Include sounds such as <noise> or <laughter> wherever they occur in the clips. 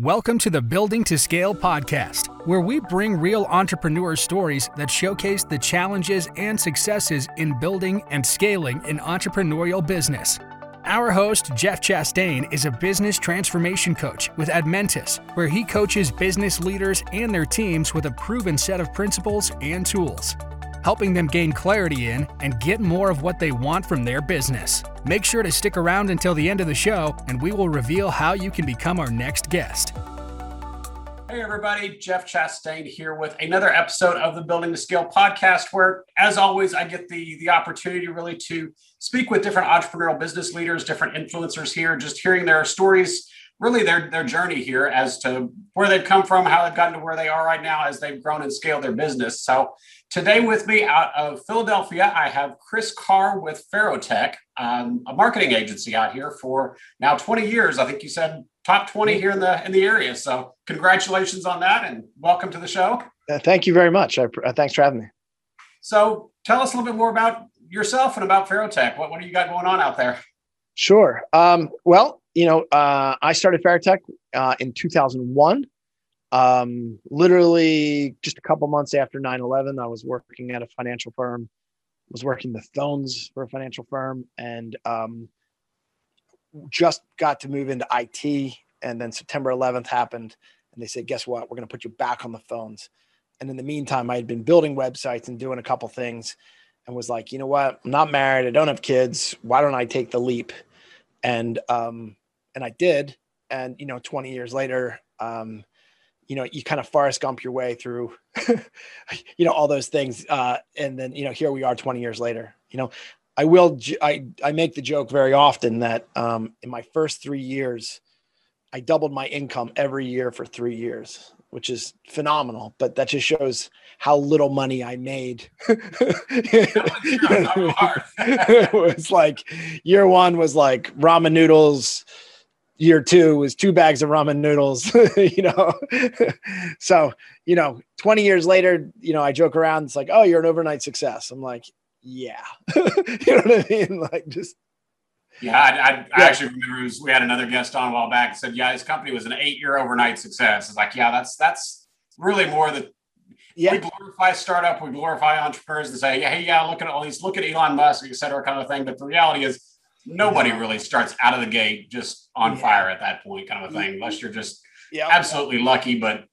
Welcome to the Building to Scale podcast, where we bring real entrepreneur stories that showcase the challenges and successes in building and scaling an entrepreneurial business. Our host, Jeff Chastain, is a business transformation coach with Admentus, where he coaches business leaders and their teams with a proven set of principles and tools helping them gain clarity in and get more of what they want from their business. Make sure to stick around until the end of the show, and we will reveal how you can become our next guest. Hey, everybody, Jeff Chastain here with another episode of the Building to Scale podcast, where, as always, I get the, the opportunity really to speak with different entrepreneurial business leaders, different influencers here, just hearing their stories really their their journey here as to where they've come from, how they've gotten to where they are right now as they've grown and scaled their business. So today with me out of Philadelphia, I have Chris Carr with Farotech, um, a marketing agency out here for now 20 years. I think you said top 20 here in the in the area. So congratulations on that and welcome to the show. Uh, thank you very much. I, uh, thanks for having me. So tell us a little bit more about yourself and about Farotech. What what do you got going on out there? Sure. Um, well, you know, uh, I started Farotech uh, in 2001. Um, literally just a couple months after 9-11, I was working at a financial firm, was working the phones for a financial firm and um, just got to move into IT. And then September 11th happened and they said, guess what? We're going to put you back on the phones. And in the meantime, I had been building websites and doing a couple things and was like, you know what? I'm not married. I don't have kids. Why don't I take the leap? And um, and I did. And you know, 20 years later, um, you know, you kind of Forrest Gump your way through, <laughs> you know, all those things. Uh, and then you know, here we are 20 years later. You know, I will. I I make the joke very often that um, in my first three years, I doubled my income every year for three years, which is phenomenal. But that just shows how little money I made. <laughs> it was like year one was like ramen noodles. Year two was two bags of ramen noodles, <laughs> you know. <laughs> so, you know, 20 years later, you know, I joke around. It's like, oh, you're an overnight success. I'm like, yeah. you know what I mean? Like just yeah, I, I, I actually remember was, we had another guest on a while back and said, yeah, his company was an eight-year overnight success. It's like, yeah, that's that's really more the yeah. we glorify startup, we glorify entrepreneurs and say, yeah, hey, yeah, look at all these, look at Elon Musk, et cetera, kind of thing. But the reality is nobody really starts out of the gate just on yeah. fire at that point, kind of a thing, unless you're just yeah. absolutely lucky. But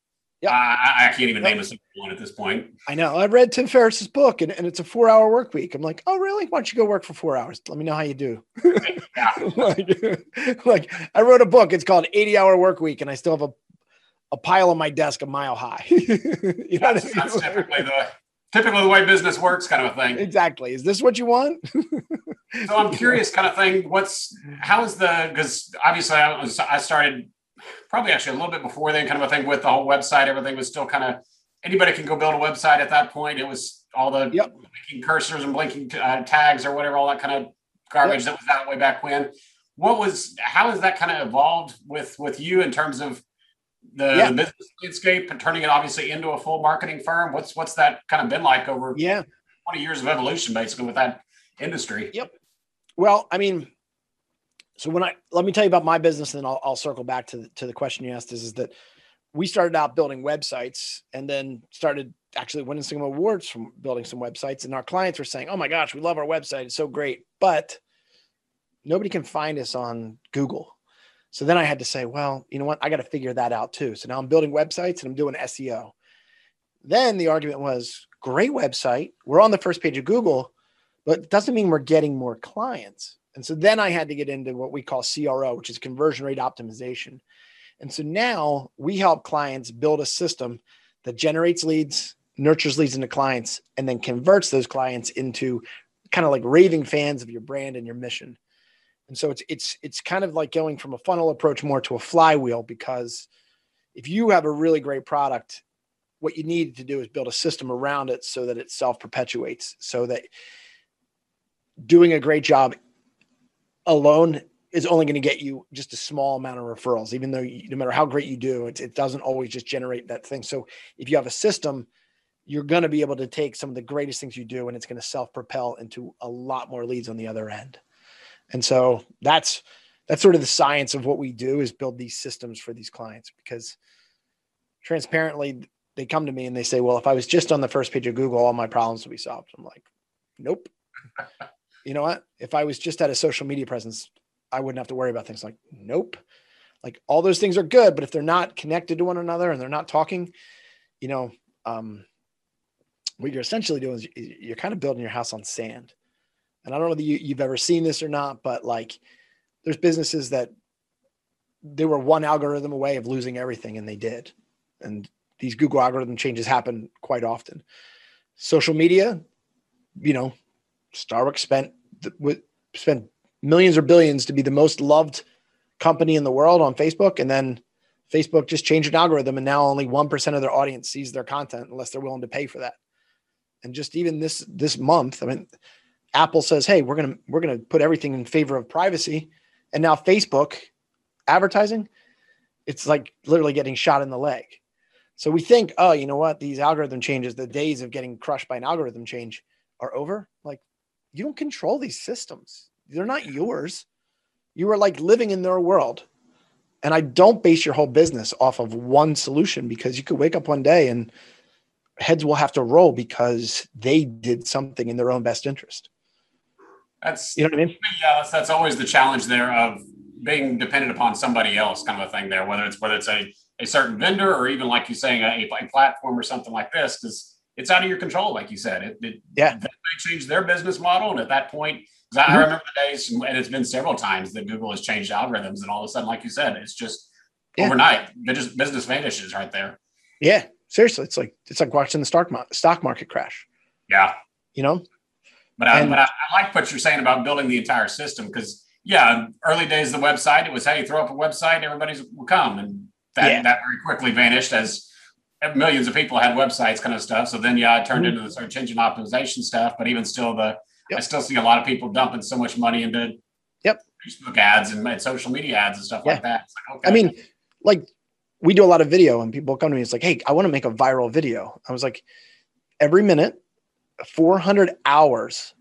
Yep. I, I, can't even yep. name a single one at this point. I know. I read Tim Ferriss's book and, and it's a four hour work week. I'm like, oh, really? Why don't you go work for four hours? Let me know how you do. <laughs> Yeah. <laughs> like, like, I wrote a book. It's called 80 hour work week and I still have a, a pile on my desk a mile high. <laughs> you know that's, that's typically the typically the way business works kind of a thing. Exactly. Is this what you want? so I'm curious kind of thing. What's, how is the, because obviously I was, I started probably actually a little bit before then, kind of a thing with the whole website. Everything was still kind of anybody can go build a website at that point. It was all the yep. blinking cursors and blinking uh, tags or whatever, all that kind of garbage yep. that was that way back when. What was how has that kind of evolved with with you in terms of the, yeah. the business landscape and turning it obviously into a full marketing firm? What's what's that kind of been like over yeah 20 years of evolution basically with that industry? Yep. Well, I mean, so when I let me tell you about my business, and then I'll, I'll circle back to the, to the question you asked. Is is that we started out building websites, and then started actually winning some awards from building some websites. And our clients were saying, "Oh my gosh, we love our website; it's so great," but nobody can find us on Google. So then I had to say, well, you know what? I got to figure that out too. So now I'm building websites and I'm doing SEO. Then the argument was, great website. We're on the first page of Google, but it doesn't mean we're getting more clients. And so then I had to get into what we call CRO, which is conversion rate optimization. And so now we help clients build a system that generates leads, nurtures leads into clients, and then converts those clients into kind of like raving fans of your brand and your mission. And so it's it's it's kind of like going from a funnel approach more to a flywheel because if you have a really great product, what you need to do is build a system around it so that it self perpetuates, so that doing a great job alone is only going to get you just a small amount of referrals, even though you, no matter how great you do, it, it doesn't always just generate that thing. So if you have a system, you're going to be able to take some of the greatest things you do and it's going to self propel into a lot more leads on the other end. And so that's that's sort of the science of what we do is build these systems for these clients because transparently they come to me and they say, well, if I was just on the first page of Google, all my problems would be solved. I'm like, nope. You know what? If I was just at a social media presence, I wouldn't have to worry about things like, nope. Like all those things are good, but if they're not connected to one another and they're not talking, you know, um, what you're essentially doing is you're kind of building your house on sand. And I don't know that you, you've ever seen this or not, but like there's businesses that they were one algorithm away of losing everything and they did. And these Google algorithm changes happen quite often. Social media, you know, Starbucks spent spent millions or billions to be the most loved company in the world on Facebook, and then Facebook just changed an algorithm, and now only one percent of their audience sees their content unless they're willing to pay for that. And just even this this month, I mean, Apple says, "Hey, we're gonna we're gonna put everything in favor of privacy," and now Facebook advertising, it's like literally getting shot in the leg so we think, oh, you know what? These algorithm changes, the days of getting crushed by an algorithm change are over. Like you don't control these systems. They're not yours. You are like living in their world. And I don't base your whole business off of one solution because you could wake up one day and heads will have to roll because they did something in their own best interest. That's you know what I mean? Yeah, that's, always the challenge there of being dependent upon somebody else kind of a thing there, whether it's whether it's a a certain vendor or even like you're saying a, a platform or something like this because it's out of your control like you said it, it yeah they change their business model and at that point mm-hmm. i remember the days and it's been several times that google has changed algorithms and all of a sudden like you said it's just yeah. overnight business, business vanishes right there yeah seriously it's like it's like watching the stock, stock market crash yeah you know but, I, but I, I like what you're saying about building the entire system because yeah early days of the website it was hey throw up a website everybody's will come and that yeah. that very quickly vanished as millions of people had websites kind of stuff. So then, yeah, it turned mm-hmm. into the search engine optimization stuff. But even still, the yep. I still see a lot of people dumping so much money into yep Facebook ads and, and social media ads and stuff yeah. like that. Like, okay. I mean, like we do a lot of video, and people come to me. It's like, hey, I want to make a viral video. I was like, every minute, 400 hours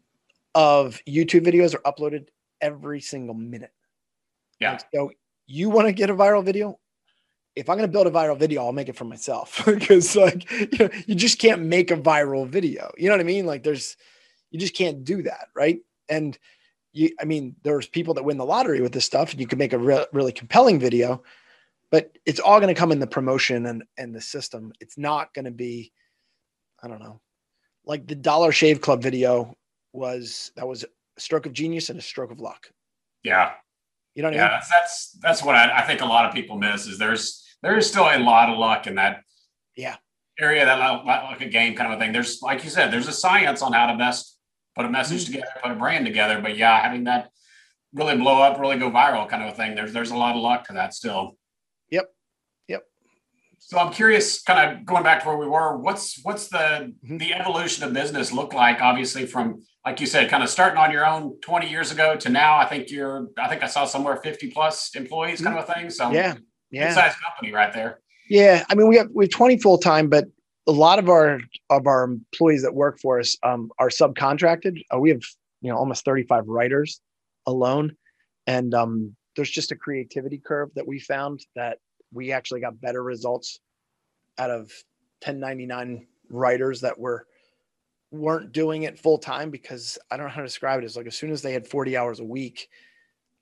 of YouTube videos are uploaded every single minute. Yeah. Like, so you want to get a viral video? If I'm going to build a viral video, I'll make it for myself <laughs> because like you, know, you just can't make a viral video. You know what I mean? Like there's, you just can't do that. Right. And you, I mean, there's people that win the lottery with this stuff and you can make a re- really compelling video, but it's all going to come in the promotion and, and the system. It's not going to be, I don't know, like the dollar shave club video was, that was a stroke of genius and a stroke of luck. Yeah. You know yeah, I mean? that's, that's, that's what I, I think a lot of people miss is there's, there is still a lot of luck in that yeah area that like a game kind of a thing. There's like you said, there's a science on how to best put a message mm-hmm. together, put a brand together. But yeah, having that really blow up, really go viral kind of a thing. There's there's a lot of luck to that still. Yep. Yep. So I'm curious, kind of going back to where we were, what's what's the mm-hmm. the evolution of business look like? Obviously, from like you said, kind of starting on your own 20 years ago to now. I think you're I think I saw somewhere 50 plus employees kind of a thing. So yeah, yeah. size company right there. Yeah, I mean we have we have 20 full time, but a lot of our of our employees that work for us um, are subcontracted. Uh, we have you know almost 35 writers alone, and um, there's just a creativity curve that we found that we actually got better results out of 1099 writers that were weren't doing it full time because I don't know how to describe it. It's like as soon as they had 40 hours a week,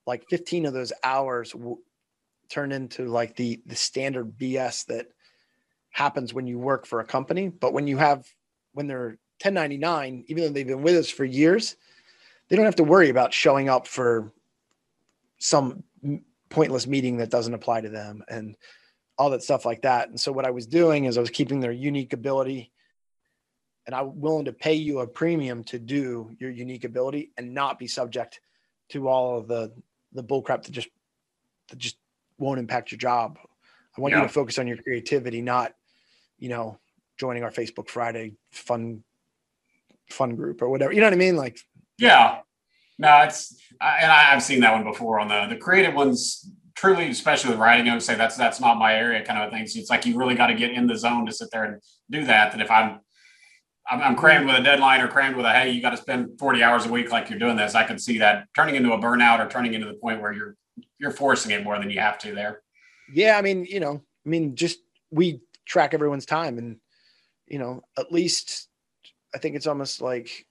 like 15 of those hours w- turned into like the the standard BS that happens when you work for a company. But when you have when they're 1099, even though they've been with us for years, they don't have to worry about showing up for some pointless meeting that doesn't apply to them and all that stuff like that. And so what I was doing is I was keeping their unique ability and I'm willing to pay you a premium to do your unique ability and not be subject to all of the the bullcrap that just that just won't impact your job. I want yeah. you to focus on your creativity, not, you know, joining our Facebook Friday fun fun group or whatever. You know what I mean? Like, yeah, no, it's and I, have seen that one before on the the creative ones. Truly, especially with writing, I would say that's that's not my area, kind of thing. So it's like you really got to get in the zone to sit there and do that. That if I'm I'm, I'm crammed with a deadline or crammed with a hey, you got to spend 40 hours a week like you're doing this. I could see that turning into a burnout or turning into the point where you're you're forcing it more than you have to there. Yeah, I mean, you know, I mean, just we track everyone's time, and you know, at least I think it's almost like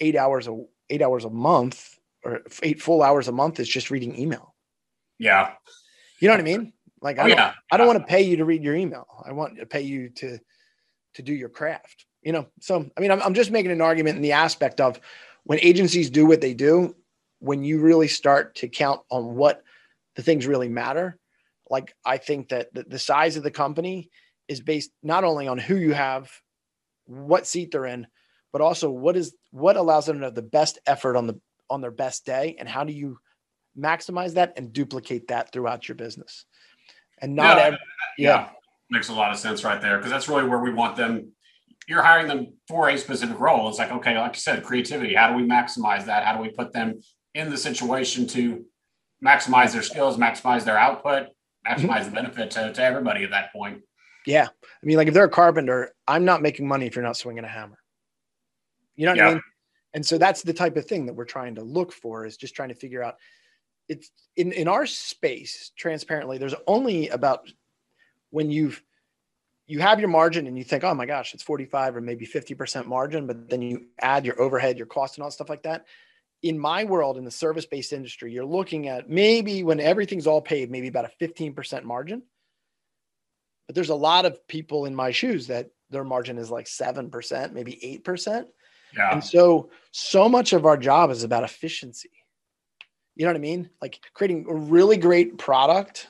eight hours a eight hours a month or eight full hours a month is just reading email. Yeah, you know what I mean. Like, I oh, don't, yeah. I don't want to pay you to read your email. I want to pay you to to do your craft. You know, so I mean, I'm, I'm just making an argument in the aspect of when agencies do what they do, when you really start to count on what the things really matter. Like, I think that the, size of the company is based not only on who you have, what seat they're in, but also what is what allows them to have the best effort on the on their best day, and how do you maximize that and duplicate that throughout your business. And not yeah, every, yeah. yeah. makes a lot of sense right there because that's really where we want them. You're hiring them for a specific role. It's like, okay, like you said, creativity. How do we maximize that? How do we put them in the situation to maximize their skills, maximize their output, maximize mm-hmm. the benefit to, to everybody at that point? Yeah. I mean, like if they're a carpenter, I'm not making money if you're not swinging a hammer. You know what yeah. I mean? And so that's the type of thing that we're trying to look for is just trying to figure out it's in, in our space transparently, there's only about when you've you have your margin and you think, oh my gosh, it's 45 or maybe 50% margin, but then you add your overhead, your cost and all stuff like that. In my world, in the service-based industry, you're looking at maybe when everything's all paid, maybe about a 15% margin. But there's a lot of people in my shoes that their margin is like 7%, maybe 8%. Yeah. And so, so much of our job is about efficiency. You know what I mean? Like creating a really great product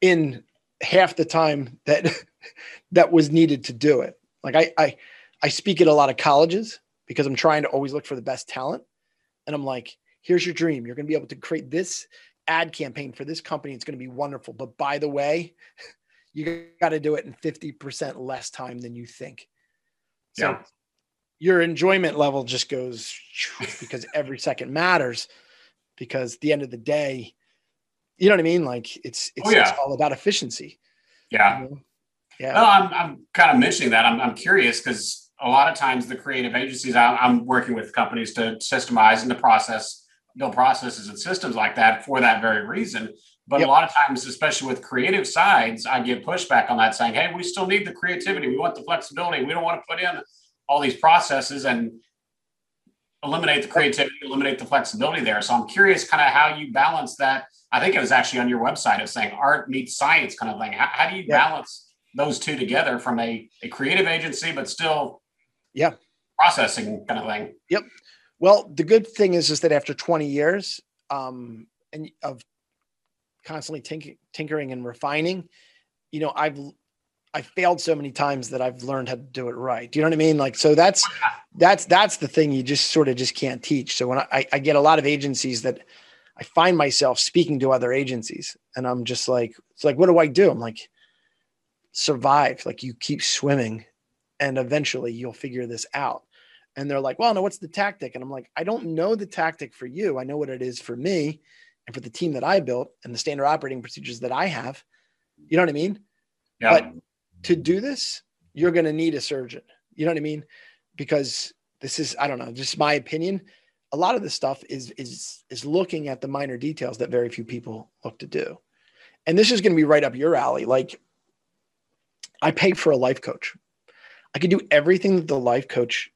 in half the time that <laughs> that was needed to do it. Like I I I speak at a lot of colleges because I'm trying to always look for the best talent. And I'm like, here's your dream. You're going to be able to create this ad campaign for this company. It's going to be wonderful. But by the way, <laughs> you got to do it in 50% less time than you think. So yeah. your enjoyment level just goes <laughs> because every second matters because the end of the day, you know what I mean? Like it's it's, oh, yeah. it's all about efficiency. Yeah. You know? Yeah. Well, I'm, I'm kind of mentioning that. I'm, I'm curious because a lot of times the creative agencies I'm working with companies to systemize and to process, build processes and systems like that for that very reason. But yep. a lot of times, especially with creative sides, I get pushback on that saying, hey, we still need the creativity. We want the flexibility. We don't want to put in all these processes and eliminate the creativity, eliminate the flexibility there. So I'm curious kind of how you balance that. I think it was actually on your website of saying art meets science kind of thing. How, how do you yeah. balance those two together from a, a creative agency, but still yeah processing kind of thing? Yep. Well, the good thing is, is that after 20 years um, and of constantly tink- tinkering and refining, you know, I've I failed so many times that I've learned how to do it right. Do you know what I mean? Like, so that's that's that's the thing you just sort of just can't teach. So when I, I get a lot of agencies that I find myself speaking to other agencies, and I'm just like, it's like, what do I do? I'm like, survive. Like you keep swimming, and eventually you'll figure this out. And they're like, well, no, what's the tactic? And I'm like, I don't know the tactic for you. I know what it is for me and for the team that I built and the standard operating procedures that I have. You know what I mean? Yeah. But to do this, you're going to need a surgeon. You know what I mean? Because this is, I don't know, just my opinion. A lot of this stuff is is is looking at the minor details that very few people look to do. And this is going to be right up your alley. Like I pay for a life coach. I could do everything that the life coach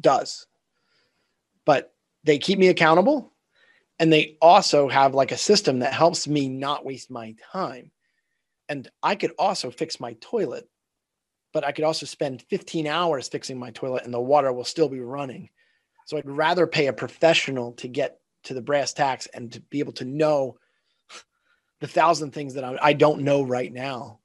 does. But they keep me accountable and they also have like a system that helps me not waste my time and I could also fix my toilet, but I could also spend 15 hours fixing my toilet and the water will still be running. So I'd rather pay a professional to get to the brass tacks and to be able to know the thousand things that I, don't know right now.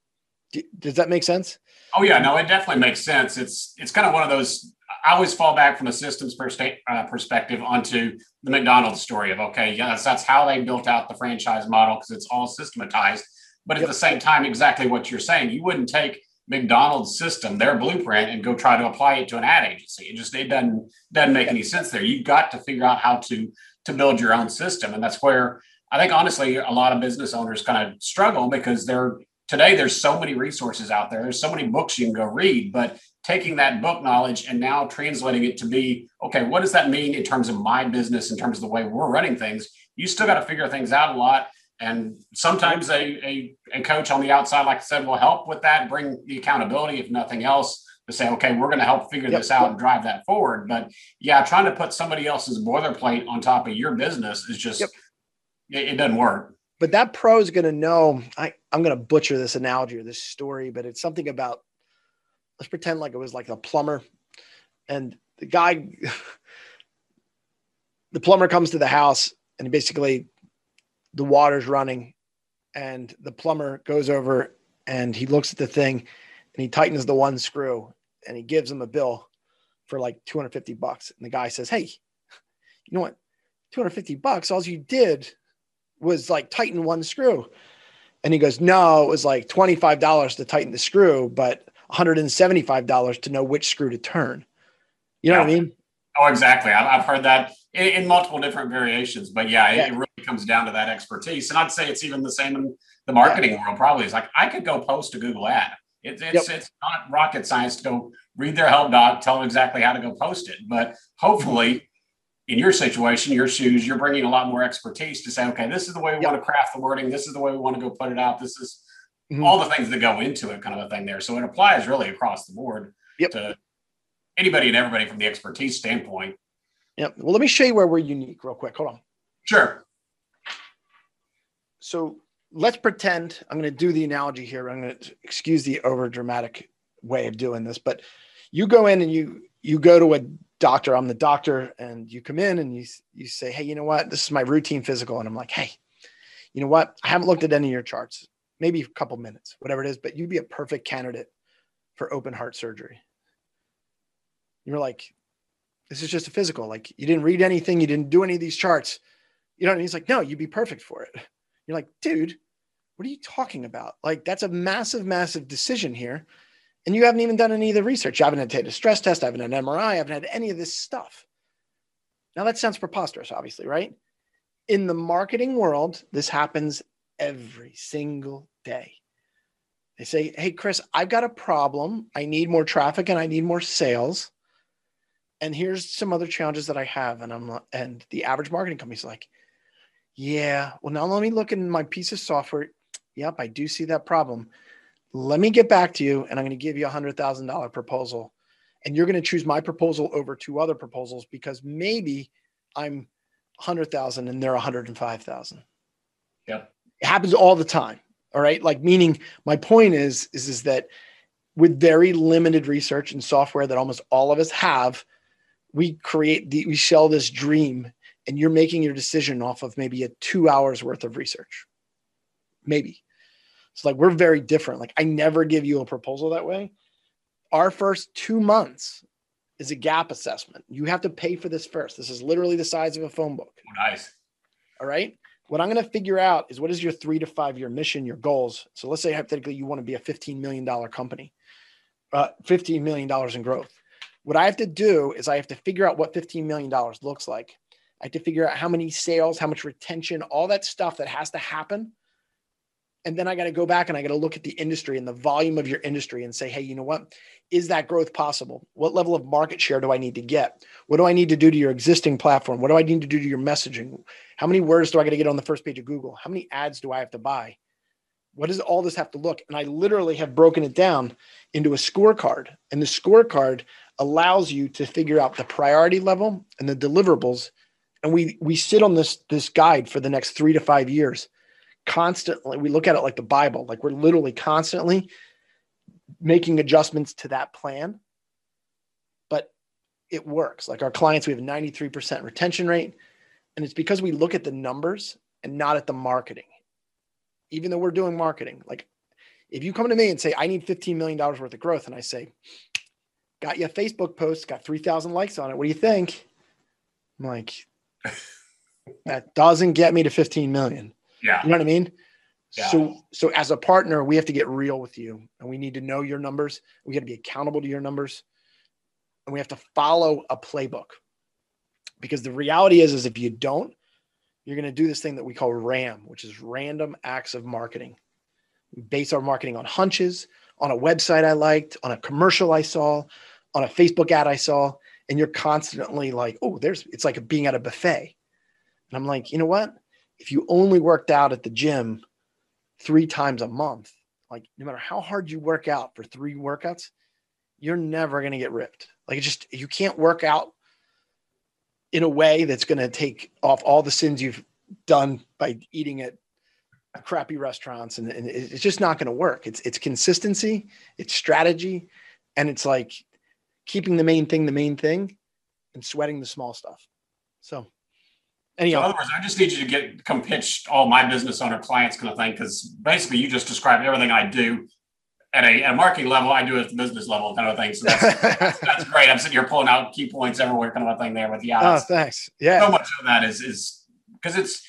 Does that make sense? Oh yeah, no, it definitely makes sense. It's it's kind of one of those. I always fall back from a systems uh, perspective onto the McDonald's story of okay, yes, that's how they built out the franchise model because it's all systematized. But at yep. the same time, exactly what you're saying, you wouldn't take McDonald's system, their blueprint, and go try to apply it to an ad agency. It just it doesn't doesn't make any sense there. You've got to figure out how to to build your own system, and that's where I think honestly a lot of business owners kind of struggle because they're today there's so many resources out there. There's so many books you can go read, but taking that book knowledge and now translating it to be okay, what does that mean in terms of my business, in terms of the way we're running things? you still got to figure things out a lot. And sometimes a, a, a coach on the outside, like I said, will help with that, bring the accountability, if nothing else, to say, okay, we're going to help figure yep. this out and drive that forward. But yeah, trying to put somebody else's boilerplate on top of your business is just, yep. it, it doesn't work. But that pro is going to know, I, I'm going to butcher this analogy or this story, but it's something about, let's pretend like it was like a plumber and the guy, <laughs> the plumber comes to the house and basically the water's running and the plumber goes over and he looks at the thing and he tightens the one screw and he gives him a bill for like 250 bucks. And the guy says, Hey, you know what? 250 bucks. All you did was like tighten one screw. And he goes, No, it was like $25 to tighten the screw, but $175 to know which screw to turn. You know yeah. what I mean? Oh, exactly. I've heard that in, multiple different variations. But yeah, yeah, it really comes down to that expertise. And I'd say it's even the same in the marketing yeah. world. Probably, it's like I could go post a Google ad. It, it's yep. it's not rocket science to go read their help doc, tell them exactly how to go post it. But hopefully, in your situation, your shoes, you're bringing a lot more expertise to say, okay, this is the way we yep. want to craft the wording. This is the way we want to go put it out. This is mm-hmm. all the things that go into it, kind of a thing there. So it applies really across the board yep. to anybody and everybody from the expertise standpoint. Yep. Well, let me show you where we're unique real quick. Hold on. Sure. So let's pretend I'm going to do the analogy here. I'm going to excuse the over dramatic way of doing this, but you go in and you you go to a doctor. I'm the doctor, and you come in and you you say, "Hey, you know what? This is my routine physical," and I'm like, "Hey, you know what? I haven't looked at any of your charts. Maybe a couple minutes, whatever it is, but you'd be a perfect candidate for open heart surgery." You're like, this is just a physical. Like you didn't read anything, you didn't do any of these charts. You know, and he's like, no, you'd be perfect for it. You're like, dude, what are you talking about? Like that's a massive, massive decision here. And you haven't even done any of the research. You haven't had a stress test, I haven't had an MRI, I haven't had any of this stuff. Now that sounds preposterous, obviously, right? In the marketing world, this happens every single day. They say, Hey, Chris, I've got a problem. I need more traffic and I need more sales and here's some other challenges that I have. And I'm and the average marketing company's like, yeah, well, now let me look in my piece of software. Yep, I do see that problem. Let me get back to you and I'm going to give you a hundred thousand dollar proposal. And you're going to choose my proposal over two other proposals because maybe I'm hundred thousand and they're a hundred and five thousand. Yeah. It happens all the time. All right. Like meaning my point is, is, is that with very limited research and software that almost all of us have, we create the we sell this dream and you're making your decision off of maybe a two hours worth of research maybe it's like we're very different. Like i never give you a proposal that way. Our first two months is a gap assessment. You have to pay for this first. This is literally the size of a phone book. Oh, nice. All right? What i'm going to figure out is what is your three to five year mission your goals? So let's say hypothetically you want to be a $15 million company uh, $15 million in growth. What I have to do is I have to figure out what $15 million looks like. I have to figure out how many sales, how much retention, all that stuff that has to happen. And then I got to go back and I got to look at the industry and the volume of your industry and say, hey, you know what? Is that growth possible? What level of market share do I need to get? What do I need to do to your existing platform? What do I need to do to your messaging? How many words do I got to get on the first page of Google? How many ads do I have to buy? What does all this have to look? And I literally have broken it down into a scorecard. And the scorecard, allows you to figure out the priority level and the deliverables and we we sit on this this guide for the next 3 to 5 years constantly we look at it like the bible like we're literally constantly making adjustments to that plan but it works like our clients we have 93% retention rate and it's because we look at the numbers and not at the marketing even though we're doing marketing like if you come to me and say i need $15 million worth of growth and i say got you a Facebook post, got 3,000 likes on it. What do you think? I'm like, <laughs> that doesn't get me to 15 million. Yeah. You know what I mean? Yeah. So, so as a partner, we have to get real with you and we need to know your numbers. We got to be accountable to your numbers and we have to follow a playbook because the reality is, is if you don't, you're going to do this thing that we call RAM, which is random acts of marketing. We base our marketing on hunches, on a website I liked, on a commercial I saw, on a Facebook ad I saw, and you're constantly like, oh, there's it's like being at a buffet. And I'm like, you know what? If you only worked out at the gym three times a month, like no matter how hard you work out for three workouts, you're never going to get ripped. Like it just, you can't work out in a way that's going to take off all the sins you've done by eating at crappy restaurants and, and it's just not going to work it's it's consistency it's strategy and it's like keeping the main thing the main thing and sweating the small stuff so anyhow so in other words i just need you to get come pitch all my business owner clients kind of thing because basically you just described everything i do at a, at a marketing level, I do it at the business level kind of thing. So that's, <laughs> that's, great. I'm sitting here pulling out key points everywhere kind of a thing there with yeah. Oh, thanks. Yeah. So much of that is, is because it's,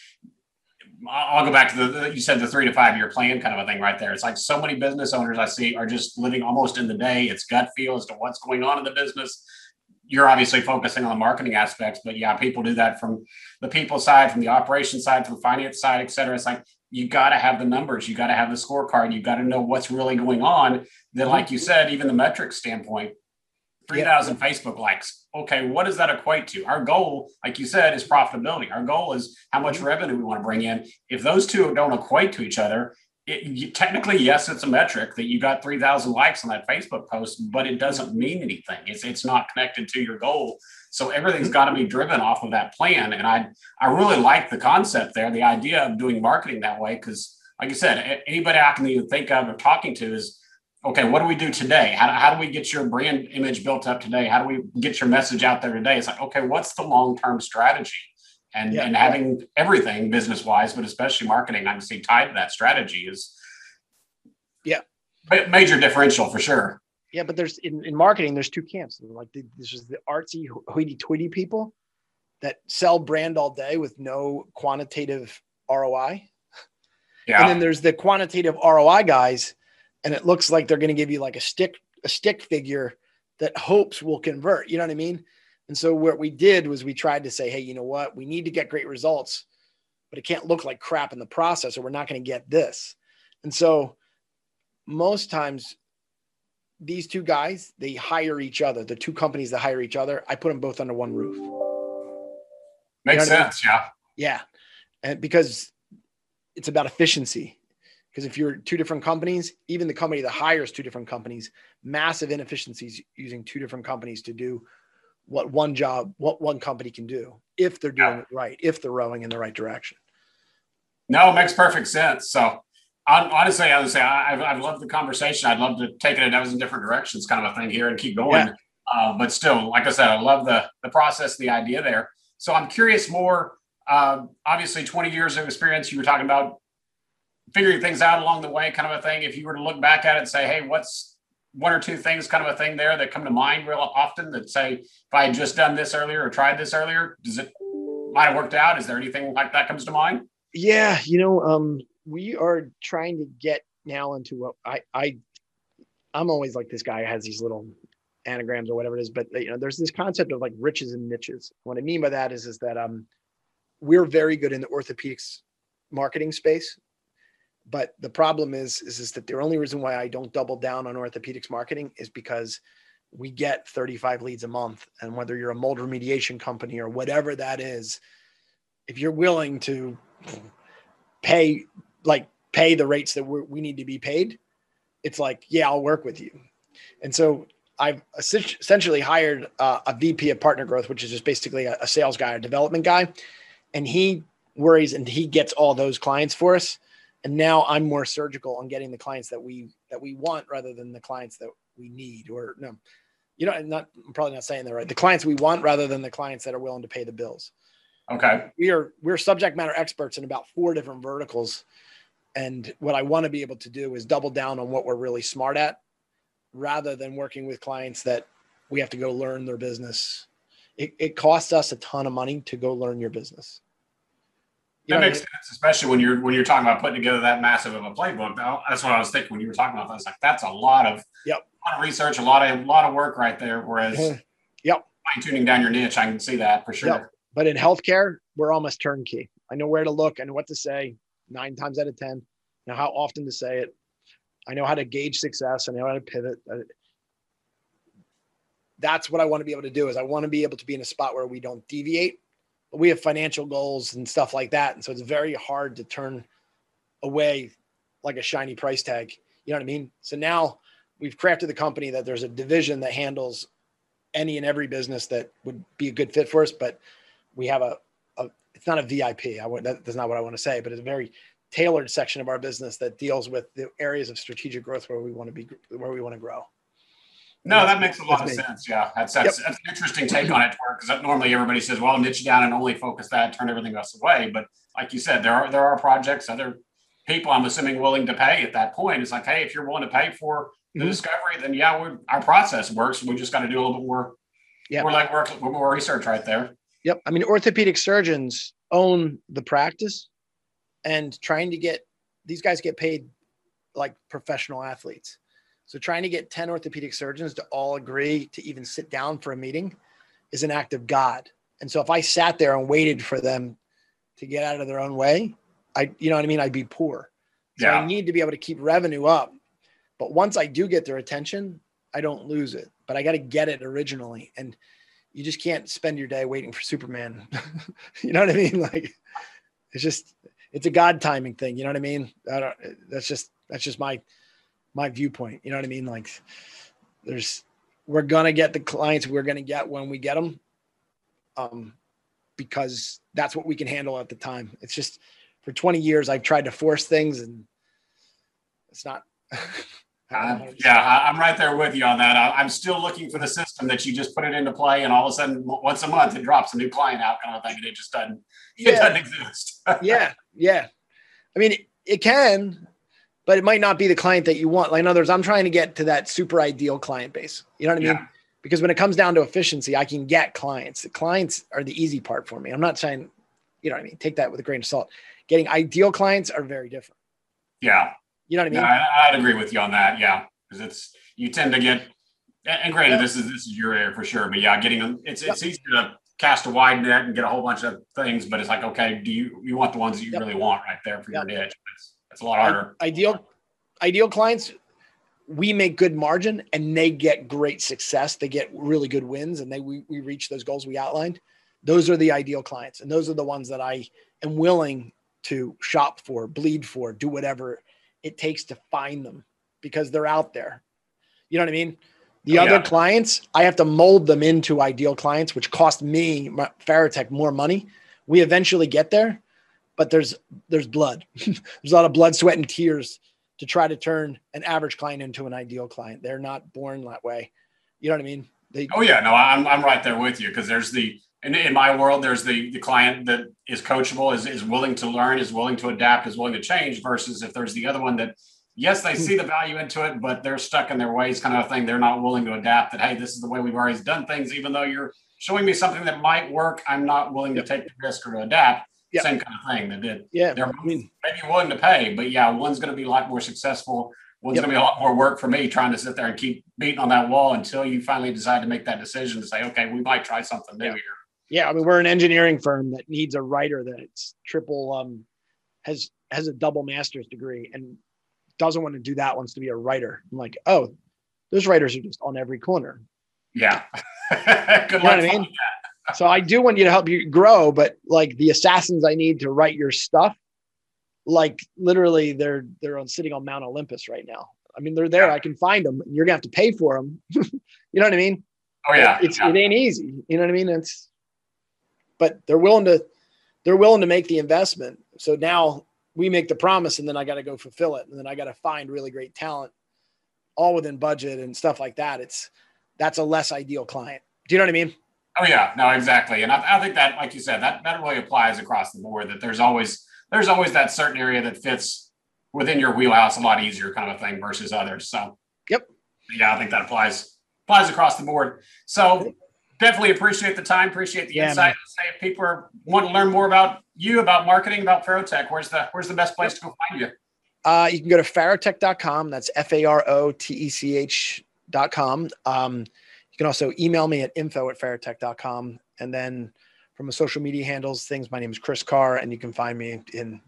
I'll go back to the, you said the three to five year plan kind of a thing right there. It's like so many business owners I see are just living almost in the day. It's gut feel as to what's going on in the business. You're obviously focusing on the marketing aspects, but yeah, people do that from the people side, from the operation side, from the finance side, et cetera. It's like you got to have the numbers, you got to have the scorecard, you got to know what's really going on. Then, like you said, even the metrics standpoint, 3,000 yeah. Facebook likes. Okay, what does that equate to? Our goal, like you said, is profitability. Our goal is how much mm-hmm. revenue we want to bring in. If those two don't equate to each other, it, technically, yes, it's a metric that you got 3,000 likes on that Facebook post, but it doesn't mean anything. It's, it's not connected to your goal. So everything's got to be driven off of that plan. And I, I really like the concept there, the idea of doing marketing that way. Cause like I said, anybody I can even think of or talking to is, okay, what do we do today? How, how do we get your brand image built up today? How do we get your message out there today? It's like, okay, what's the long-term strategy? And, yeah, and having everything business wise, but especially marketing, I'm seeing tied to that strategy is yeah, major differential for sure. Yeah, but there's in, in marketing, there's two camps. Like the, this is the artsy, hoity-toity people that sell brand all day with no quantitative ROI. Yeah. And then there's the quantitative ROI guys, and it looks like they're going to give you like a stick a stick figure that hopes will convert. You know what I mean? And so what we did was we tried to say, hey, you know what? We need to get great results, but it can't look like crap in the process, or we're not going to get this. And so most times these two guys, they hire each other. The two companies that hire each other, I put them both under one roof. Makes you know sense. I mean? Yeah. Yeah. And because it's about efficiency. Because if you're two different companies, even the company that hires two different companies, massive inefficiencies using two different companies to do what one job, what one company can do if they're doing yeah. it right, if they're rowing in the right direction. No, it makes perfect sense. So honestly, I would say I, I've loved the conversation. I'd love to take it in a dozen different directions, kind of a thing here, and keep going. Yeah. Uh, but still, like I said, I love the the process, the idea there. So I'm curious more. Uh, obviously, 20 years of experience. You were talking about figuring things out along the way, kind of a thing. If you were to look back at it and say, "Hey, what's one or two things, kind of a thing there that come to mind real often that say, if I had just done this earlier or tried this earlier, does it might have worked out? Is there anything like that comes to mind? Yeah, you know, um, we are trying to get now into what I I I'm always like this guy has these little anagrams or whatever it is, but you know, there's this concept of like riches and niches. What I mean by that is is that um we're very good in the orthopedics marketing space. But the problem is, is, is that the only reason why I don't double down on orthopedics marketing is because we get 35 leads a month. And whether you're a mold remediation company or whatever that is, if you're willing to pay like pay the rates that we need to be paid, it's like, yeah, I'll work with you. And so I've essentially hired a VP of partner growth, which is just basically a, a sales guy, a development guy. And he worries and he gets all those clients for us. And now I'm more surgical on getting the clients that we that we want rather than the clients that we need or no. You know i'm not i'm probably not saying that right. The clients we want rather than the clients that are willing to pay the bills. Okay. We are we're subject matter experts in about four different verticals. And what I want to be able to do is double down on what we're really smart at rather than working with clients that we have to go learn their business. It, it costs us a ton of money to go learn your business. That makes sense, especially when you're when you're talking about putting together that massive of a playbook. That's what I was thinking when you were talking about that. I was like, that's a lot of yep. a lot of research, a lot of a lot of work right there. Whereas <laughs> yep. fine tuning down your niche, I can see that for sure. Yep. But in healthcare, we're almost turnkey. I know where to look and what to say nine times out of 10. Now, how often to say it. I know how to gauge success. I know how to pivot. That's what I want to be able to do is I want to be able to be in a spot where we don't deviate we have financial goals and stuff like that. And so it's very hard to turn away like a shiny price tag. You know what I mean? So now we've crafted the company that there's a division that handles any and every business that would be a good fit for us, but we have a, a it's not a VIP. I that's not what I want to say, but it's a very tailored section of our business that deals with the areas of strategic growth where we want to be, where we want to grow. No, that makes a lot of sense. Yeah, that's that's, yep. that's, an interesting take on it. Because normally everybody says, "Well, niche down and only focus that, turn everything else away." But like you said, there are there are projects, other people, I'm assuming, willing to pay at that point. It's like, hey, if you're willing to pay for the mm-hmm. discovery, then yeah, our process works. We just got to do a little bit more, yeah, more like work, more research right there. Yep. I mean, orthopedic surgeons own the practice, and trying to get these guys get paid like professional athletes. So trying to get 10 orthopedic surgeons to all agree to even sit down for a meeting is an act of God. And so if I sat there and waited for them to get out of their own way, I, you know what I mean? I'd be poor. So yeah. I need to be able to keep revenue up. But once I do get their attention, I don't lose it. But I got to get it originally. And you just can't spend your day waiting for Superman. <laughs> you know what I mean? <laughs> Like it's just it's a God timing thing. You know what I mean? I don't, that's just that's just my my viewpoint. You know what I mean? Like there's we're gonna get the clients we're gonna get when we get them, um, because that's what we can handle at the time. It's just for 20 years I've tried to force things and it's not. <laughs> Uh, yeah, I'm right there with you on that. I'm still looking for the system that you just put it into play, and all of a sudden, once a month, it drops a new client out, kind of thing, and it just doesn't. <laughs> Yeah. It doesn't exist. <laughs> yeah, yeah. I mean, it, it can, but it might not be the client that you want. Like in other words, I'm trying to get to that super ideal client base. You know what I mean? Yeah. Because when it comes down to efficiency, I can get clients. The clients are the easy part for me. I'm not saying, you know what I mean? Take that with a grain of salt. Getting ideal clients are very different. Yeah. You know what I mean? Yeah, I, would agree with you on that. Yeah. Because it's, you tend to get, and granted, yep. this is, this is your area for sure, but yeah, getting them, it's, it's easy to cast a wide net and get a whole bunch of things, but it's like, okay, do you, you want the ones that you yep. really want right there for your niche? It's, it's a lot harder. Ideal, ideal clients, we make good margin and they get great success. They get really good wins and they we, we reach those goals we outlined. Those are the ideal clients. And those are the ones that I am willing to shop for, bleed for, do whatever it takes to find them because they're out there. You know what I mean? The oh, other yeah. clients, I have to mold them into ideal clients, which cost me, Farotech, more money. We eventually get there, but there's there's blood. <laughs> there's a lot of blood, sweat, and tears to try to turn an average client into an ideal client. They're not born that way. You know what I mean? They, oh yeah, no, I'm, I'm right there with you. Cause there's the, in, in my world, there's the, the client that is coachable, is, is willing to learn, is willing to adapt, is willing to change versus if there's the other one that, yes, they see the value into it, but they're stuck in their ways kind of thing. They're not willing to adapt that, Hey, this is the way we've always done things. Even though you're showing me something that might work, I'm not willing to take the risk or to adapt yeah. same kind of thing. That did. Yeah, they're I mean, maybe willing to pay, but yeah, one's going to be a lot more successful. One's yep. going to be a lot more work for me trying to sit there and keep beating on that wall until you finally decide to make that decision to say, okay, we might try something new yeah. here. Yeah, I mean, we're an engineering firm that needs a writer that's triple um has has a double master's degree and doesn't want to do that. Wants to be a writer. I'm like, oh, those writers are just on every corner. Yeah. <laughs> Good you know what I mean? So I do want you to help you grow, but like the assassins I need to write your stuff, like literally they're they're on sitting on Mount Olympus right now. I mean, they're there. Yeah. I can find them. You're gonna have to pay for them. <laughs> you know what I mean? Oh yeah. It's yeah. it ain't easy. You know what I mean? It's but they're willing to they're willing to make the investment. So now we make the promise and then I got to go fulfill it. And then I got to find really great talent all within budget and stuff like that. It's that's a less ideal client. Do you know what I mean? Oh yeah, no, exactly. And I, I think that, like you said, that that really applies across the board. That there's always there's always that certain area that fits within your wheelhouse a lot easier, kind of thing, versus others. So, yep, yeah, I think that applies applies across the board. So, definitely appreciate the time, appreciate the yeah, insight. Say if people are, want to learn more about you, about marketing, about Farotech, where's the where's the best place yep. to go find you? Uh, you can go to farotech.com. That's F A R O T E C H.com. Um, you can also email me at info at farotech.com. And then from a social media handles, things, my name is Chris Carr, and you can find me in,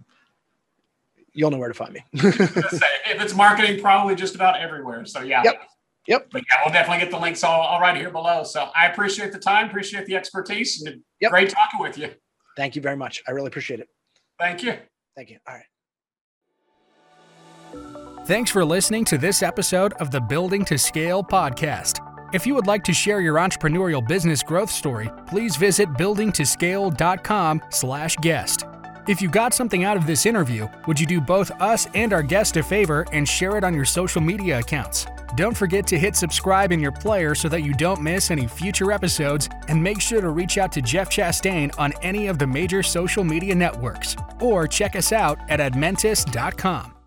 you'll know where to find me. <laughs> if it's marketing, probably just about everywhere. So yeah. Yep. Yep. But yeah, we'll definitely get the links all, all right here below. So I appreciate the time, appreciate the expertise, and yep. great talking with you. Thank you very much. I really appreciate it. Thank you. Thank you. All right. Thanks for listening to this episode of the Building to Scale podcast. If you would like to share your entrepreneurial business growth story, please visit buildingtoscale.com/guest. If you got something out of this interview, would you do both us and our guest a favor and share it on your social media accounts? Don't forget to hit subscribe in your player so that you don't miss any future episodes, and make sure to reach out to Jeff Chastain on any of the major social media networks, or check us out at admentis.com.